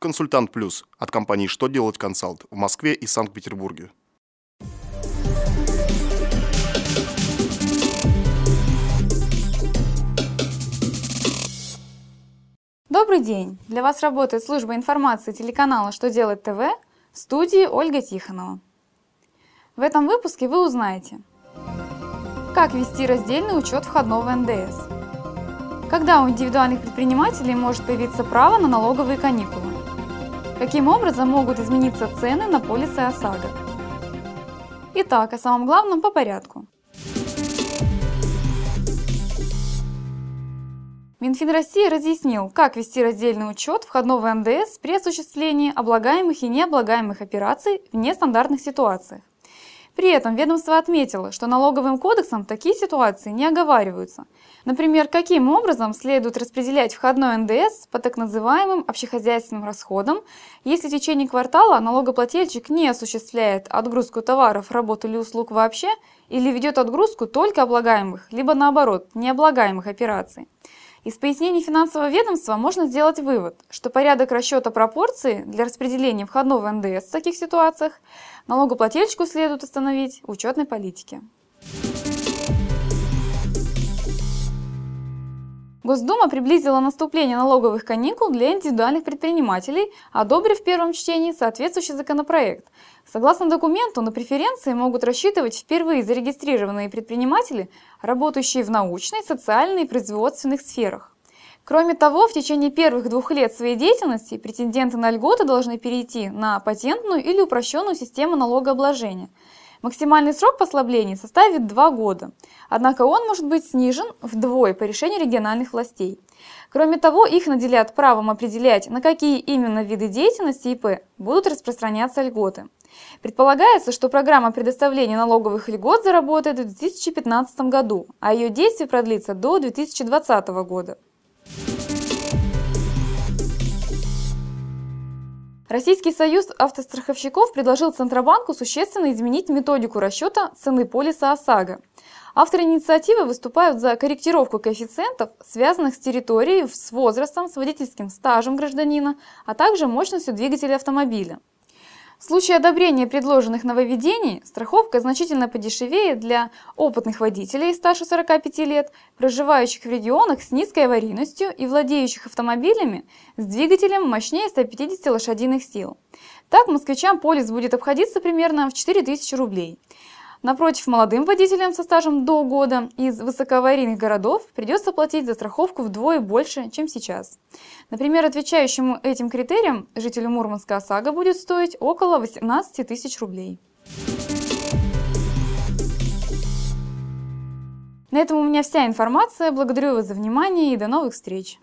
Консультант Плюс от компании «Что делать консалт» в Москве и Санкт-Петербурге. Добрый день! Для вас работает служба информации телеканала «Что делать ТВ» в студии Ольга Тихонова. В этом выпуске вы узнаете, как вести раздельный учет входного НДС, когда у индивидуальных предпринимателей может появиться право на налоговые каникулы, каким образом могут измениться цены на полисы ОСАГО. Итак, о самом главном по порядку – Минфин России разъяснил, как вести раздельный учет входного НДС при осуществлении облагаемых и необлагаемых операций в нестандартных ситуациях. При этом ведомство отметило, что налоговым кодексом такие ситуации не оговариваются. Например, каким образом следует распределять входной НДС по так называемым общехозяйственным расходам, если в течение квартала налогоплательщик не осуществляет отгрузку товаров, работ или услуг вообще, или ведет отгрузку только облагаемых, либо наоборот, необлагаемых операций. Из пояснений финансового ведомства можно сделать вывод, что порядок расчета пропорции для распределения входного НДС в таких ситуациях налогоплательщику следует установить в учетной политике. Госдума приблизила наступление налоговых каникул для индивидуальных предпринимателей, одобрив в первом чтении соответствующий законопроект. Согласно документу, на преференции могут рассчитывать впервые зарегистрированные предприниматели, работающие в научной, социальной и производственных сферах. Кроме того, в течение первых двух лет своей деятельности претенденты на льготы должны перейти на патентную или упрощенную систему налогообложения – Максимальный срок послаблений составит 2 года, однако он может быть снижен вдвое по решению региональных властей. Кроме того, их наделят правом определять, на какие именно виды деятельности ИП будут распространяться льготы. Предполагается, что программа предоставления налоговых льгот заработает в 2015 году, а ее действие продлится до 2020 года. Российский союз автостраховщиков предложил Центробанку существенно изменить методику расчета цены полиса ОСАГО. Авторы инициативы выступают за корректировку коэффициентов, связанных с территорией, с возрастом, с водительским стажем гражданина, а также мощностью двигателя автомобиля. В случае одобрения предложенных нововведений страховка значительно подешевеет для опытных водителей старше 45 лет, проживающих в регионах с низкой аварийностью и владеющих автомобилями с двигателем мощнее 150 лошадиных сил. Так москвичам полис будет обходиться примерно в 4000 рублей. Напротив, молодым водителям со стажем до года из высокоаварийных городов придется платить за страховку вдвое больше, чем сейчас. Например, отвечающему этим критериям жителю Мурманска ОСАГО будет стоить около 18 тысяч рублей. На этом у меня вся информация. Благодарю вас за внимание и до новых встреч!